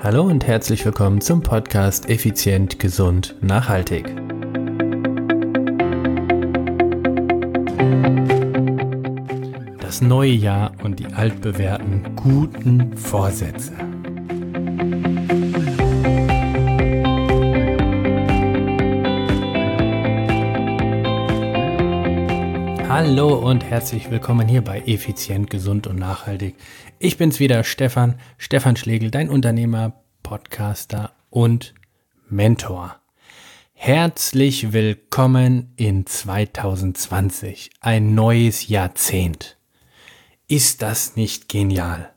Hallo und herzlich willkommen zum Podcast Effizient, Gesund, Nachhaltig. Das neue Jahr und die altbewährten guten Vorsätze. Hallo und herzlich willkommen hier bei Effizient, Gesund und Nachhaltig. Ich bin's wieder, Stefan, Stefan Schlegel, dein Unternehmer, Podcaster und Mentor. Herzlich willkommen in 2020, ein neues Jahrzehnt. Ist das nicht genial?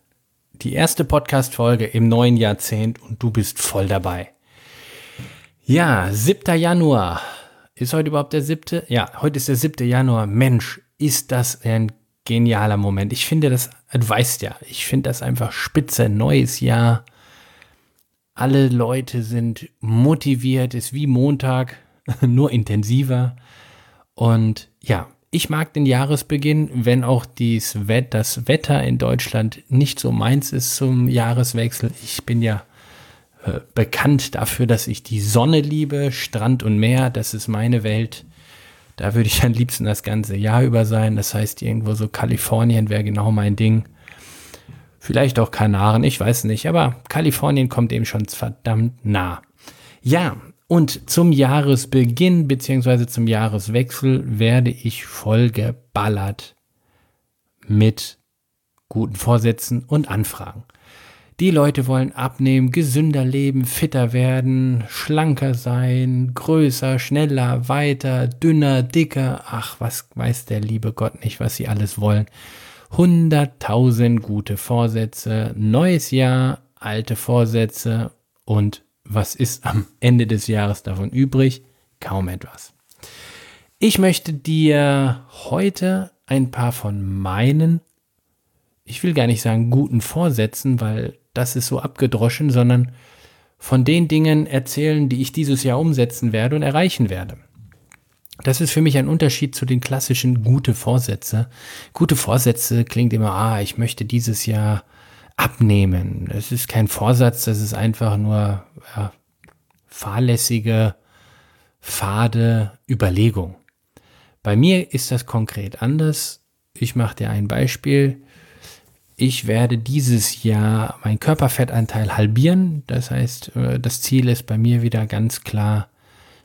Die erste Podcast-Folge im neuen Jahrzehnt und du bist voll dabei. Ja, 7. Januar. Ist heute überhaupt der siebte? Ja, heute ist der 7. Januar. Mensch, ist das ein genialer Moment. Ich finde das, du weißt ja, ich finde das einfach spitze. Neues Jahr. Alle Leute sind motiviert, ist wie Montag, nur intensiver. Und ja, ich mag den Jahresbeginn, wenn auch dies Wett, das Wetter in Deutschland nicht so meins ist zum Jahreswechsel. Ich bin ja äh, bekannt dafür, dass ich die Sonne liebe, Strand und Meer, das ist meine Welt. Da würde ich am liebsten das ganze Jahr über sein. Das heißt, irgendwo so Kalifornien wäre genau mein Ding. Vielleicht auch Kanaren, ich weiß nicht, aber Kalifornien kommt eben schon verdammt nah. Ja, und zum Jahresbeginn bzw. zum Jahreswechsel werde ich voll geballert mit guten Vorsätzen und Anfragen. Die Leute wollen abnehmen, gesünder leben, fitter werden, schlanker sein, größer, schneller, weiter, dünner, dicker. Ach, was weiß der liebe Gott nicht, was sie alles wollen. Hunderttausend gute Vorsätze, neues Jahr, alte Vorsätze und was ist am Ende des Jahres davon übrig? Kaum etwas. Ich möchte dir heute ein paar von meinen, ich will gar nicht sagen guten Vorsätzen, weil das ist so abgedroschen, sondern von den Dingen erzählen, die ich dieses Jahr umsetzen werde und erreichen werde. Das ist für mich ein Unterschied zu den klassischen gute Vorsätze. Gute Vorsätze klingt immer, ah, ich möchte dieses Jahr abnehmen. Es ist kein Vorsatz, das ist einfach nur ja, fahrlässige, fade Überlegung. Bei mir ist das konkret anders. Ich mache dir ein Beispiel ich werde dieses Jahr meinen Körperfettanteil halbieren. Das heißt, äh, das Ziel ist bei mir wieder ganz klar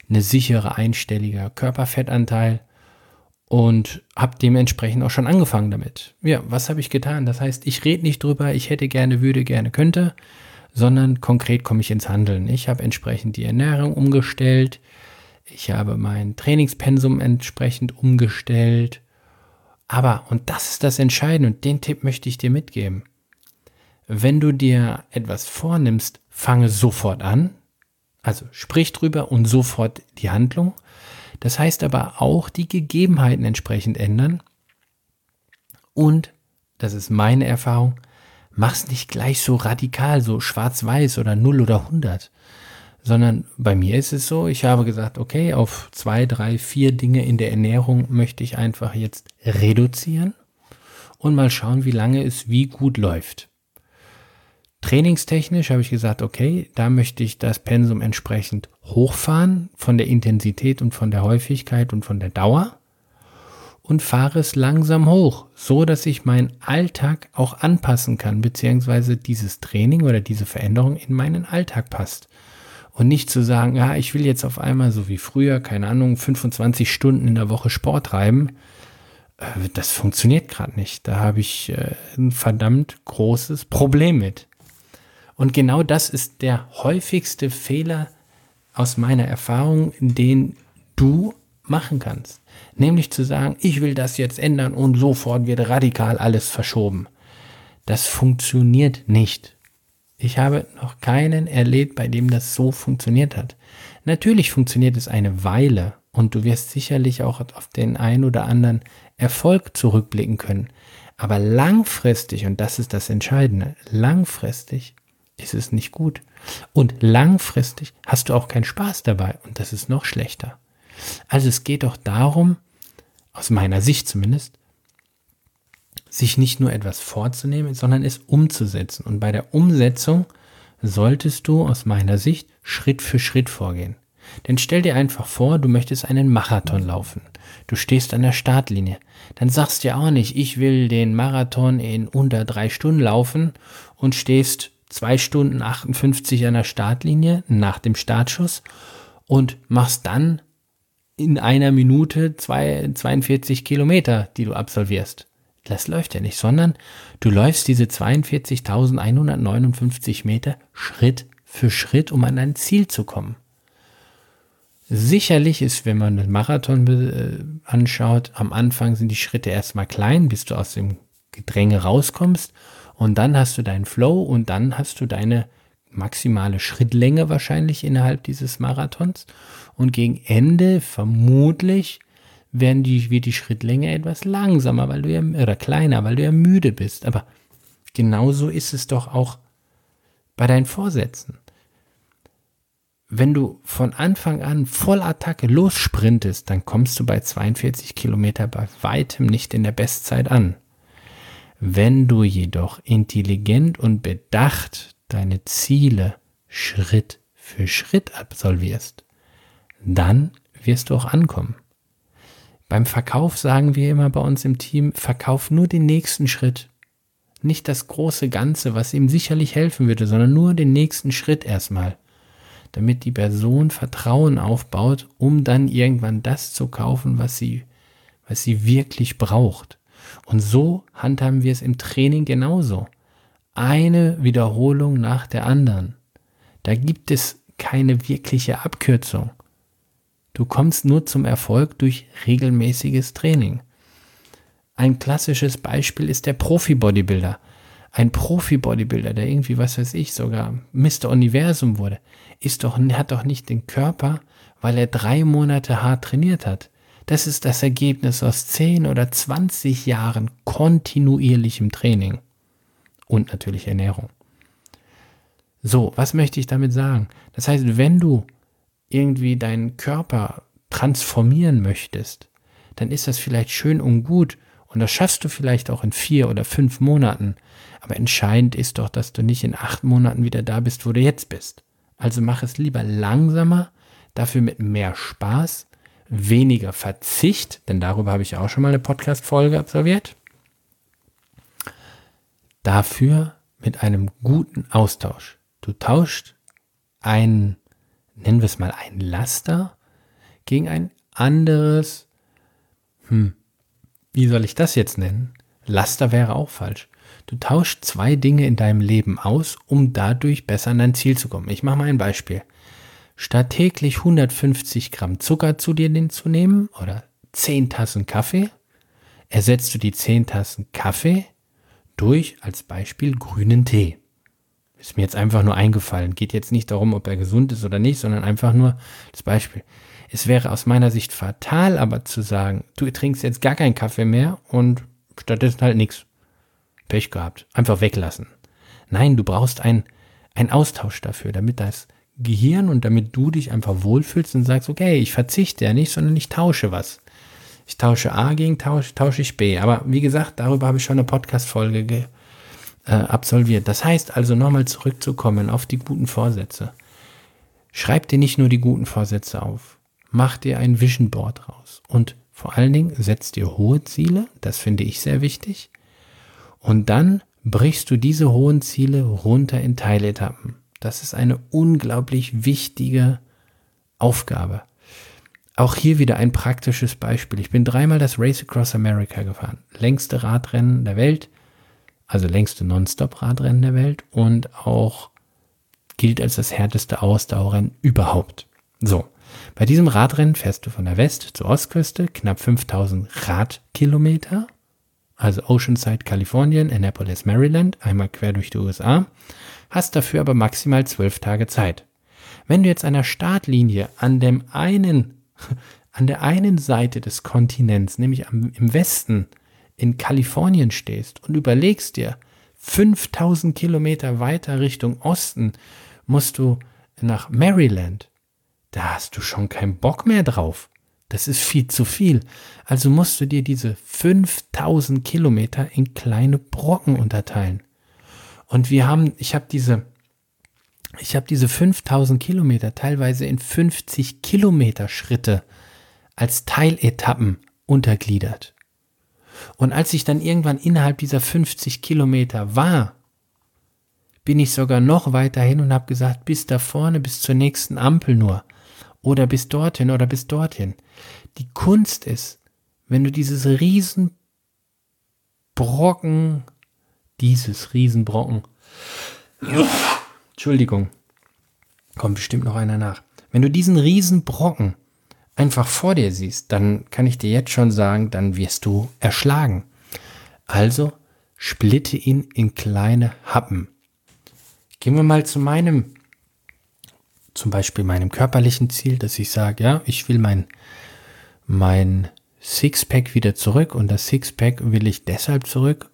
eine sichere einstelliger Körperfettanteil und habe dementsprechend auch schon angefangen damit. Ja, was habe ich getan? Das heißt, ich rede nicht drüber, ich hätte gerne, würde gerne, könnte, sondern konkret komme ich ins Handeln. Ich habe entsprechend die Ernährung umgestellt, ich habe mein Trainingspensum entsprechend umgestellt aber, und das ist das Entscheidende, und den Tipp möchte ich dir mitgeben. Wenn du dir etwas vornimmst, fange sofort an. Also sprich drüber und sofort die Handlung. Das heißt aber auch die Gegebenheiten entsprechend ändern. Und, das ist meine Erfahrung, mach's nicht gleich so radikal, so schwarz-weiß oder 0 oder 100, sondern bei mir ist es so, ich habe gesagt, okay, auf zwei, drei, vier Dinge in der Ernährung möchte ich einfach jetzt reduzieren und mal schauen, wie lange es wie gut läuft. Trainingstechnisch habe ich gesagt, okay, da möchte ich das Pensum entsprechend hochfahren von der Intensität und von der Häufigkeit und von der Dauer und fahre es langsam hoch, so dass ich meinen Alltag auch anpassen kann, beziehungsweise dieses Training oder diese Veränderung in meinen Alltag passt. Und nicht zu sagen, ja, ich will jetzt auf einmal so wie früher, keine Ahnung, 25 Stunden in der Woche Sport treiben. Äh, das funktioniert gerade nicht. Da habe ich äh, ein verdammt großes Problem mit. Und genau das ist der häufigste Fehler aus meiner Erfahrung, den du machen kannst. Nämlich zu sagen, ich will das jetzt ändern und sofort wird radikal alles verschoben. Das funktioniert nicht. Ich habe noch keinen erlebt, bei dem das so funktioniert hat. Natürlich funktioniert es eine Weile und du wirst sicherlich auch auf den ein oder anderen Erfolg zurückblicken können. Aber langfristig, und das ist das Entscheidende, langfristig ist es nicht gut. Und langfristig hast du auch keinen Spaß dabei und das ist noch schlechter. Also es geht doch darum, aus meiner Sicht zumindest, sich nicht nur etwas vorzunehmen, sondern es umzusetzen. Und bei der Umsetzung solltest du aus meiner Sicht Schritt für Schritt vorgehen. Denn stell dir einfach vor, du möchtest einen Marathon laufen. Du stehst an der Startlinie. Dann sagst du ja auch nicht, ich will den Marathon in unter drei Stunden laufen und stehst zwei Stunden 58 an der Startlinie nach dem Startschuss und machst dann in einer Minute zwei, 42 Kilometer, die du absolvierst. Das läuft ja nicht, sondern du läufst diese 42.159 Meter Schritt für Schritt, um an dein Ziel zu kommen. Sicherlich ist, wenn man den Marathon äh, anschaut, am Anfang sind die Schritte erstmal klein, bis du aus dem Gedränge rauskommst und dann hast du deinen Flow und dann hast du deine maximale Schrittlänge wahrscheinlich innerhalb dieses Marathons und gegen Ende vermutlich werden die, wird die Schrittlänge etwas langsamer, weil du ja, oder kleiner, weil du ja müde bist. Aber genauso ist es doch auch bei deinen Vorsätzen wenn du von Anfang an voll Attacke lossprintest, dann kommst du bei 42 Kilometer bei weitem nicht in der Bestzeit an. Wenn du jedoch intelligent und bedacht deine Ziele Schritt für Schritt absolvierst, dann wirst du auch ankommen. Beim Verkauf sagen wir immer bei uns im Team, verkauf nur den nächsten Schritt. Nicht das große Ganze, was ihm sicherlich helfen würde, sondern nur den nächsten Schritt erstmal damit die Person Vertrauen aufbaut, um dann irgendwann das zu kaufen, was sie, was sie wirklich braucht. Und so handhaben wir es im Training genauso. Eine Wiederholung nach der anderen. Da gibt es keine wirkliche Abkürzung. Du kommst nur zum Erfolg durch regelmäßiges Training. Ein klassisches Beispiel ist der Profi-Bodybuilder ein Profi-Bodybuilder, der irgendwie, was weiß ich, sogar Mr. Universum wurde, ist doch, hat doch nicht den Körper, weil er drei Monate hart trainiert hat. Das ist das Ergebnis aus 10 oder 20 Jahren kontinuierlichem Training. Und natürlich Ernährung. So, was möchte ich damit sagen? Das heißt, wenn du irgendwie deinen Körper transformieren möchtest, dann ist das vielleicht schön und gut und das schaffst du vielleicht auch in vier oder fünf Monaten. Aber entscheidend ist doch, dass du nicht in acht Monaten wieder da bist, wo du jetzt bist. Also mach es lieber langsamer, dafür mit mehr Spaß, weniger Verzicht, denn darüber habe ich auch schon mal eine Podcast-Folge absolviert. Dafür mit einem guten Austausch. Du tauscht ein, nennen wir es mal ein Laster gegen ein anderes, hm, wie soll ich das jetzt nennen? Laster wäre auch falsch. Du tauschst zwei Dinge in deinem Leben aus, um dadurch besser an dein Ziel zu kommen. Ich mache mal ein Beispiel. Statt täglich 150 Gramm Zucker zu dir zu nehmen oder 10 Tassen Kaffee, ersetzt du die 10 Tassen Kaffee durch als Beispiel grünen Tee. Ist mir jetzt einfach nur eingefallen. Geht jetzt nicht darum, ob er gesund ist oder nicht, sondern einfach nur das Beispiel. Es wäre aus meiner Sicht fatal, aber zu sagen, du trinkst jetzt gar keinen Kaffee mehr und stattdessen halt nichts. Pech gehabt. Einfach weglassen. Nein, du brauchst ein, ein Austausch dafür, damit das Gehirn und damit du dich einfach wohlfühlst und sagst, okay, ich verzichte ja nicht, sondern ich tausche was. Ich tausche A gegen tausche, tausche ich B. Aber wie gesagt, darüber habe ich schon eine Podcast-Folge äh, absolviert. Das heißt also nochmal zurückzukommen auf die guten Vorsätze. Schreib dir nicht nur die guten Vorsätze auf mach dir ein Vision Board raus und vor allen Dingen setzt dir hohe Ziele, das finde ich sehr wichtig. Und dann brichst du diese hohen Ziele runter in Teiletappen. Das ist eine unglaublich wichtige Aufgabe. Auch hier wieder ein praktisches Beispiel. Ich bin dreimal das Race Across America gefahren. Längste Radrennen der Welt, also längste Non-Stop-Radrennen der Welt und auch gilt als das härteste Ausdauerrennen überhaupt. So, bei diesem Radrennen fährst du von der West- zur Ostküste knapp 5000 Radkilometer, also Oceanside, Kalifornien, Annapolis, Maryland, einmal quer durch die USA, hast dafür aber maximal zwölf Tage Zeit. Wenn du jetzt der Startlinie an dem einen, an der einen Seite des Kontinents, nämlich am, im Westen in Kalifornien stehst und überlegst dir, 5000 Kilometer weiter Richtung Osten musst du nach Maryland, da hast du schon keinen Bock mehr drauf. Das ist viel zu viel. Also musst du dir diese 5000 Kilometer in kleine Brocken unterteilen. Und wir haben, ich habe diese, Ich habe diese 5000 Kilometer teilweise in 50 Kilometer Schritte als Teiletappen untergliedert. Und als ich dann irgendwann innerhalb dieser 50 Kilometer war, bin ich sogar noch weiter hin und habe gesagt, bis da vorne, bis zur nächsten Ampel nur. Oder bis dorthin oder bis dorthin. Die Kunst ist, wenn du dieses Riesenbrocken, dieses Riesenbrocken, Entschuldigung, kommt bestimmt noch einer nach. Wenn du diesen Riesenbrocken einfach vor dir siehst, dann kann ich dir jetzt schon sagen, dann wirst du erschlagen. Also splitte ihn in kleine Happen. Gehen wir mal zu meinem, zum Beispiel meinem körperlichen Ziel, dass ich sage, ja, ich will mein, mein Sixpack wieder zurück und das Sixpack will ich deshalb zurück,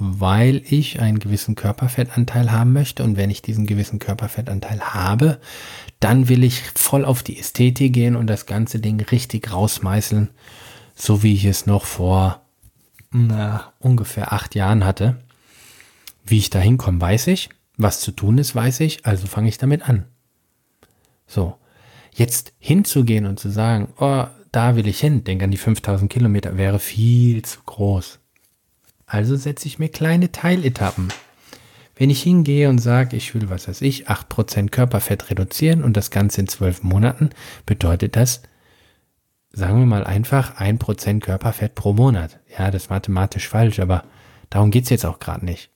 weil ich einen gewissen Körperfettanteil haben möchte und wenn ich diesen gewissen Körperfettanteil habe, dann will ich voll auf die Ästhetik gehen und das ganze Ding richtig rausmeißeln, so wie ich es noch vor na, ungefähr acht Jahren hatte. Wie ich da hinkomme, weiß ich. Was zu tun ist, weiß ich. Also fange ich damit an. So. Jetzt hinzugehen und zu sagen, oh, da will ich hin, denk an die 5000 Kilometer, wäre viel zu groß. Also setze ich mir kleine Teiletappen. Wenn ich hingehe und sage, ich will, was weiß ich, 8% Körperfett reduzieren und das Ganze in 12 Monaten, bedeutet das, sagen wir mal einfach, 1% Körperfett pro Monat. Ja, das ist mathematisch falsch, aber darum geht es jetzt auch gerade nicht.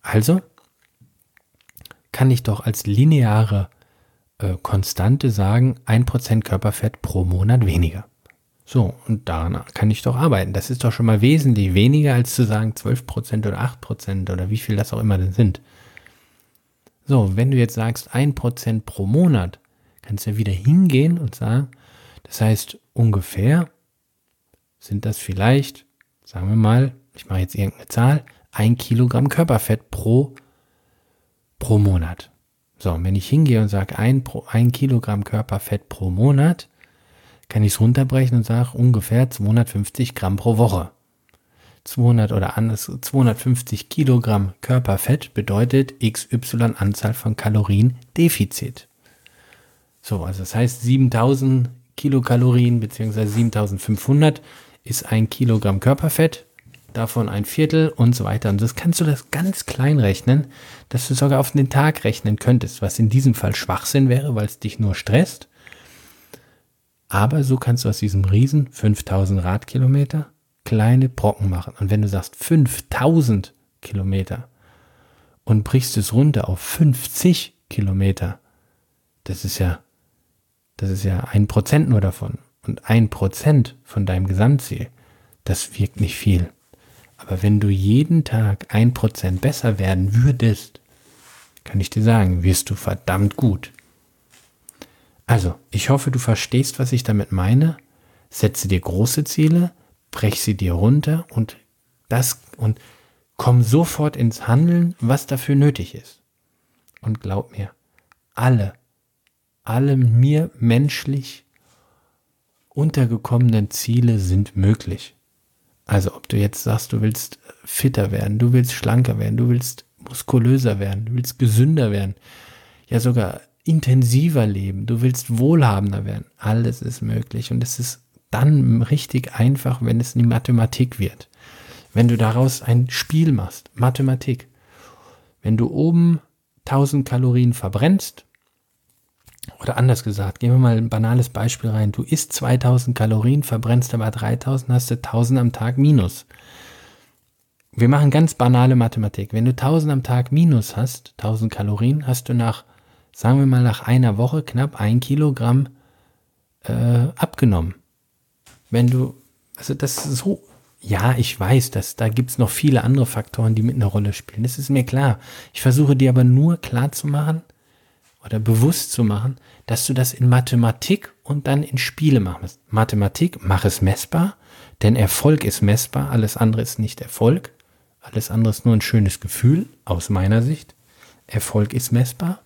Also kann ich doch als lineare äh, Konstante sagen, 1% Körperfett pro Monat weniger. So, und daran kann ich doch arbeiten. Das ist doch schon mal wesentlich weniger, als zu sagen 12% oder 8% oder wie viel das auch immer denn sind. So, wenn du jetzt sagst 1% pro Monat, kannst du ja wieder hingehen und sagen, das heißt ungefähr sind das vielleicht, sagen wir mal, ich mache jetzt irgendeine Zahl, ein Kilogramm Körperfett pro, pro Monat. So, und wenn ich hingehe und sage ein, ein Kilogramm Körperfett pro Monat, kann ich es runterbrechen und sage ungefähr 250 Gramm pro Woche. 200 oder anders, 250 Kilogramm Körperfett bedeutet XY Anzahl von Kalorien Defizit. So, also das heißt 7000 Kilokalorien bzw. 7500 ist ein Kilogramm Körperfett, davon ein Viertel und so weiter. Und das kannst du das ganz klein rechnen, dass du sogar auf den Tag rechnen könntest, was in diesem Fall Schwachsinn wäre, weil es dich nur stresst. Aber so kannst du aus diesem Riesen 5000 Radkilometer kleine Brocken machen. Und wenn du sagst 5000 Kilometer und brichst es runter auf 50 Kilometer, das ist ja, das ist ja ein Prozent nur davon. Und ein Prozent von deinem Gesamtziel, das wirkt nicht viel. Aber wenn du jeden Tag ein Prozent besser werden würdest, kann ich dir sagen, wirst du verdammt gut. Also, ich hoffe, du verstehst, was ich damit meine. Setze dir große Ziele, brech sie dir runter und das und komm sofort ins Handeln, was dafür nötig ist. Und glaub mir, alle, alle mir menschlich untergekommenen Ziele sind möglich. Also ob du jetzt sagst, du willst fitter werden, du willst schlanker werden, du willst muskulöser werden, du willst gesünder werden, ja sogar intensiver leben, du willst wohlhabender werden. Alles ist möglich und es ist dann richtig einfach, wenn es in die Mathematik wird. Wenn du daraus ein Spiel machst, Mathematik. Wenn du oben 1000 Kalorien verbrennst, oder anders gesagt, gehen wir mal ein banales Beispiel rein. Du isst 2000 Kalorien, verbrennst aber 3000, hast du 1000 am Tag minus. Wir machen ganz banale Mathematik. Wenn du 1000 am Tag minus hast, 1000 Kalorien, hast du nach sagen wir mal nach einer Woche knapp ein Kilogramm äh, abgenommen. Wenn du, also das ist so, ja, ich weiß, dass da gibt es noch viele andere Faktoren, die mit einer Rolle spielen. Das ist mir klar. Ich versuche dir aber nur klar zu machen oder bewusst zu machen, dass du das in Mathematik und dann in Spiele machst. Mathematik, mach es messbar, denn Erfolg ist messbar, alles andere ist nicht Erfolg. Alles andere ist nur ein schönes Gefühl, aus meiner Sicht. Erfolg ist messbar.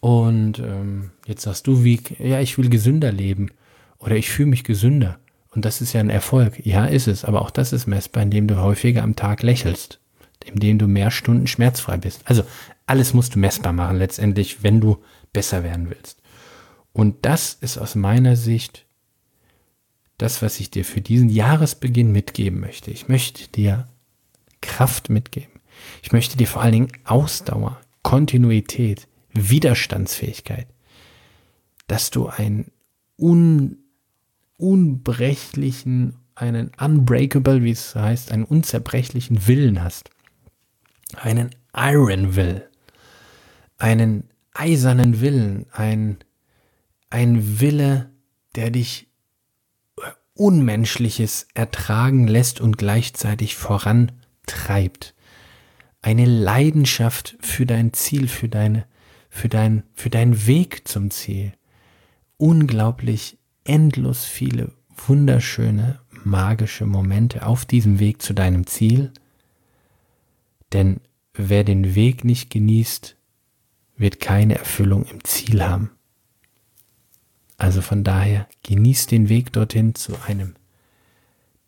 Und ähm, jetzt sagst du, wie, ja, ich will gesünder leben oder ich fühle mich gesünder. Und das ist ja ein Erfolg. Ja, ist es, aber auch das ist messbar, indem du häufiger am Tag lächelst. indem du mehr Stunden schmerzfrei bist. Also alles musst du messbar machen letztendlich, wenn du besser werden willst. Und das ist aus meiner Sicht das, was ich dir für diesen Jahresbeginn mitgeben möchte. Ich möchte dir Kraft mitgeben. Ich möchte dir vor allen Dingen Ausdauer, Kontinuität, Widerstandsfähigkeit, dass du einen un, unbrechlichen, einen unbreakable, wie es heißt, einen unzerbrechlichen Willen hast. Einen Iron Will. Einen eisernen Willen. Ein, ein Wille, der dich Unmenschliches ertragen lässt und gleichzeitig vorantreibt. Eine Leidenschaft für dein Ziel, für deine, für dein, für deinen Weg zum Ziel. Unglaublich endlos viele wunderschöne, magische Momente auf diesem Weg zu deinem Ziel. Denn wer den Weg nicht genießt, wird keine Erfüllung im Ziel haben. Also von daher genießt den Weg dorthin zu einem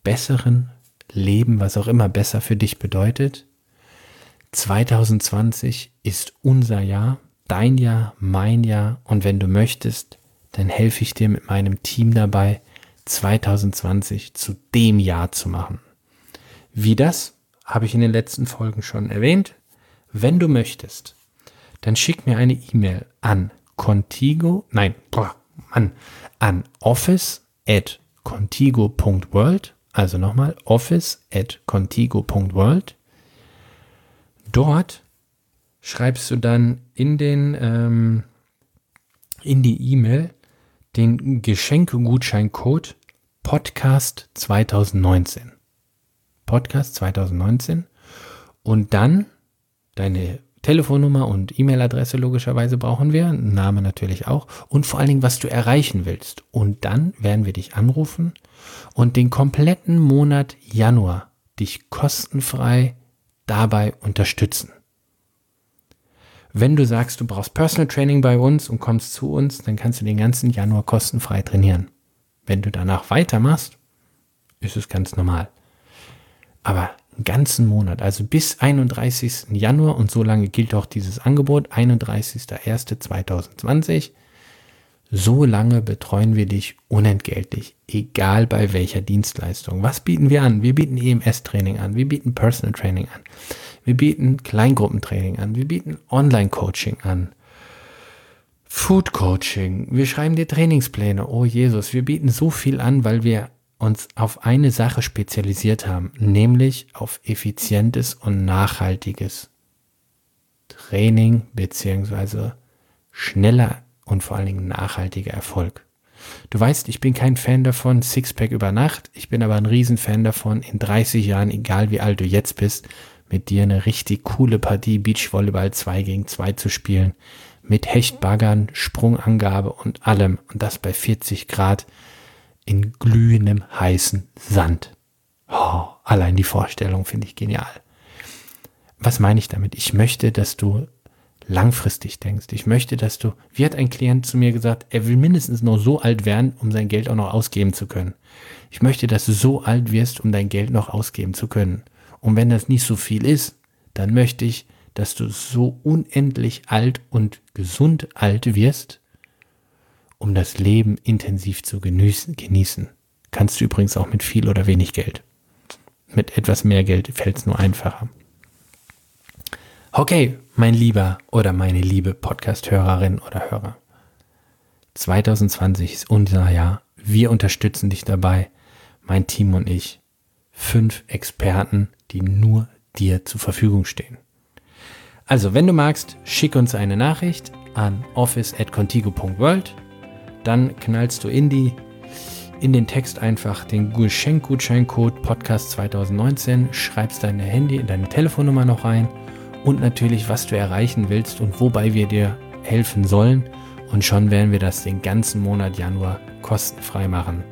besseren Leben, was auch immer besser für dich bedeutet. 2020 ist unser Jahr, dein Jahr, mein Jahr und wenn du möchtest, dann helfe ich dir mit meinem Team dabei, 2020 zu dem Jahr zu machen. Wie das, habe ich in den letzten Folgen schon erwähnt. Wenn du möchtest, dann schick mir eine E-Mail an contigo, nein, boah, an, an office at contigo.world, also nochmal office at contigo.world. Dort schreibst du dann in den ähm, in die E-Mail den Geschenkegutscheincode Podcast 2019. Podcast 2019 und dann deine Telefonnummer und E-Mail-Adresse logischerweise brauchen wir, Name natürlich auch und vor allen Dingen, was du erreichen willst. Und dann werden wir dich anrufen und den kompletten Monat Januar dich kostenfrei dabei unterstützen. Wenn du sagst, du brauchst Personal Training bei uns und kommst zu uns, dann kannst du den ganzen Januar kostenfrei trainieren. Wenn du danach weitermachst, ist es ganz normal. Aber einen ganzen Monat, also bis 31. Januar und so lange gilt auch dieses Angebot, 31.01.2020. So lange betreuen wir dich unentgeltlich, egal bei welcher Dienstleistung. Was bieten wir an? Wir bieten EMS-Training an, wir bieten Personal Training an, wir bieten Kleingruppentraining an, wir bieten Online-Coaching an, Food Coaching, wir schreiben dir Trainingspläne. Oh Jesus, wir bieten so viel an, weil wir uns auf eine Sache spezialisiert haben, nämlich auf effizientes und nachhaltiges Training beziehungsweise schneller und vor allen Dingen nachhaltiger Erfolg. Du weißt, ich bin kein Fan davon, Sixpack über Nacht. Ich bin aber ein Riesenfan davon, in 30 Jahren, egal wie alt du jetzt bist, mit dir eine richtig coole Partie Beachvolleyball 2 gegen 2 zu spielen. Mit Hechtbaggern, Sprungangabe und allem. Und das bei 40 Grad in glühendem heißen Sand. Oh, allein die Vorstellung finde ich genial. Was meine ich damit? Ich möchte, dass du langfristig denkst. Ich möchte, dass du, wie hat ein Klient zu mir gesagt, er will mindestens noch so alt werden, um sein Geld auch noch ausgeben zu können. Ich möchte, dass du so alt wirst, um dein Geld noch ausgeben zu können. Und wenn das nicht so viel ist, dann möchte ich, dass du so unendlich alt und gesund alt wirst, um das Leben intensiv zu genießen. Kannst du übrigens auch mit viel oder wenig Geld. Mit etwas mehr Geld fällt es nur einfacher. Okay, mein lieber oder meine liebe Podcast-Hörerin oder Hörer. 2020 ist unser Jahr. Wir unterstützen dich dabei, mein Team und ich. Fünf Experten, die nur dir zur Verfügung stehen. Also, wenn du magst, schick uns eine Nachricht an office@contigo.world dann knallst du in die in den Text einfach den Geschenkgutscheincode Podcast 2019, schreibst deine Handy, deine Telefonnummer noch rein und natürlich, was du erreichen willst und wobei wir dir helfen sollen. Und schon werden wir das den ganzen Monat Januar kostenfrei machen.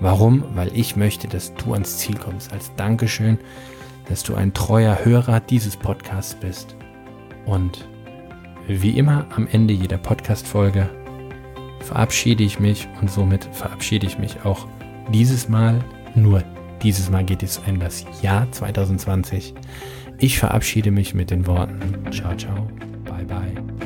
Warum? Weil ich möchte, dass du ans Ziel kommst. Als Dankeschön, dass du ein treuer Hörer dieses Podcasts bist. Und wie immer am Ende jeder Podcast-Folge verabschiede ich mich und somit verabschiede ich mich auch dieses Mal. Nur dieses Mal geht es in das Jahr 2020. Ich verabschiede mich mit den Worten. Ciao, ciao. Bye, bye.